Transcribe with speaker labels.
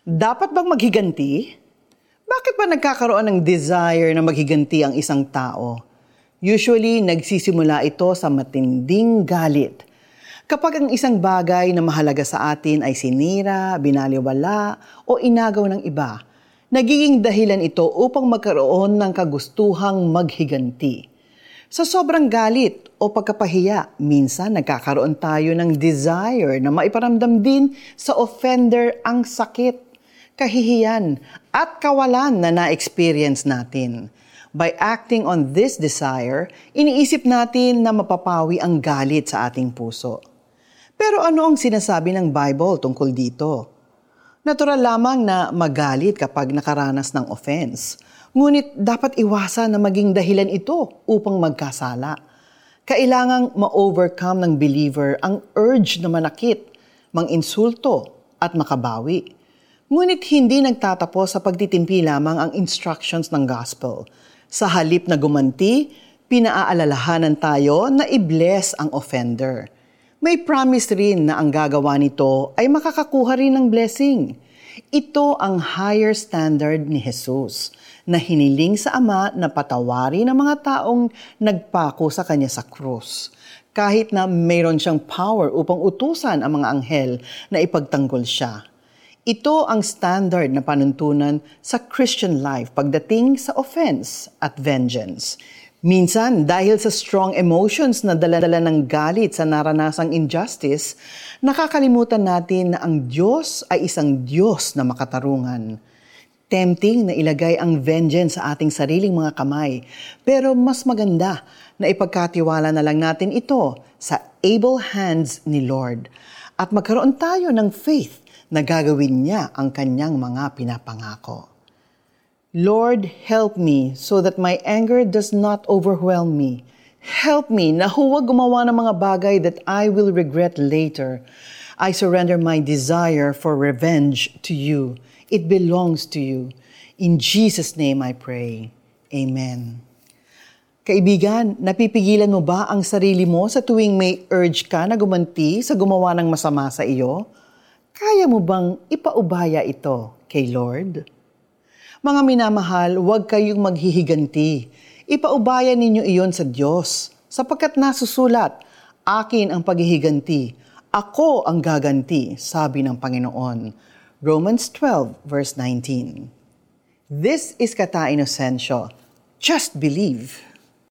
Speaker 1: Dapat bang maghiganti? Bakit ba nagkakaroon ng desire na maghiganti ang isang tao? Usually, nagsisimula ito sa matinding galit. Kapag ang isang bagay na mahalaga sa atin ay sinira, binaliwala, o inagaw ng iba, nagiging dahilan ito upang magkaroon ng kagustuhang maghiganti. Sa sobrang galit o pagkapahiya, minsan nagkakaroon tayo ng desire na maiparamdam din sa offender ang sakit, kahihiyan at kawalan na na-experience natin. By acting on this desire, iniisip natin na mapapawi ang galit sa ating puso. Pero ano ang sinasabi ng Bible tungkol dito? Natural lamang na magalit kapag nakaranas ng offense Ngunit dapat iwasan na maging dahilan ito upang magkasala. Kailangang ma-overcome ng believer ang urge na manakit, manginsulto at makabawi. Ngunit hindi nagtatapos sa pagtitimpi lamang ang instructions ng gospel. Sa halip na gumanti, pinaaalalahanan tayo na i-bless ang offender. May promise rin na ang gagawa nito ay makakakuha rin ng blessing. Ito ang higher standard ni Jesus na hiniling sa Ama na patawarin ang mga taong nagpako sa Kanya sa krus. Kahit na mayroon siyang power upang utusan ang mga anghel na ipagtanggol siya. Ito ang standard na panuntunan sa Christian life pagdating sa offense at vengeance. Minsan, dahil sa strong emotions na daladala ng galit sa naranasang injustice, nakakalimutan natin na ang Diyos ay isang Diyos na makatarungan. Tempting na ilagay ang vengeance sa ating sariling mga kamay. Pero mas maganda na ipagkatiwala na lang natin ito sa able hands ni Lord. At magkaroon tayo ng faith na gagawin niya ang kanyang mga pinapangako. Lord, help me so that my anger does not overwhelm me. Help me na huwag gumawa ng mga bagay that I will regret later. I surrender my desire for revenge to you. It belongs to you. In Jesus' name I pray. Amen. Kaibigan, napipigilan mo ba ang sarili mo sa tuwing may urge ka na gumanti sa gumawa ng masama sa iyo? Kaya mo bang ipaubaya ito kay Lord? Mga minamahal, huwag kayong maghihiganti. Ipaubaya ninyo iyon sa Diyos, sapagkat nasusulat, akin ang paghihiganti, ako ang gaganti, sabi ng Panginoon. Romans 12, verse 19. This is Kata Inocencio. Just believe.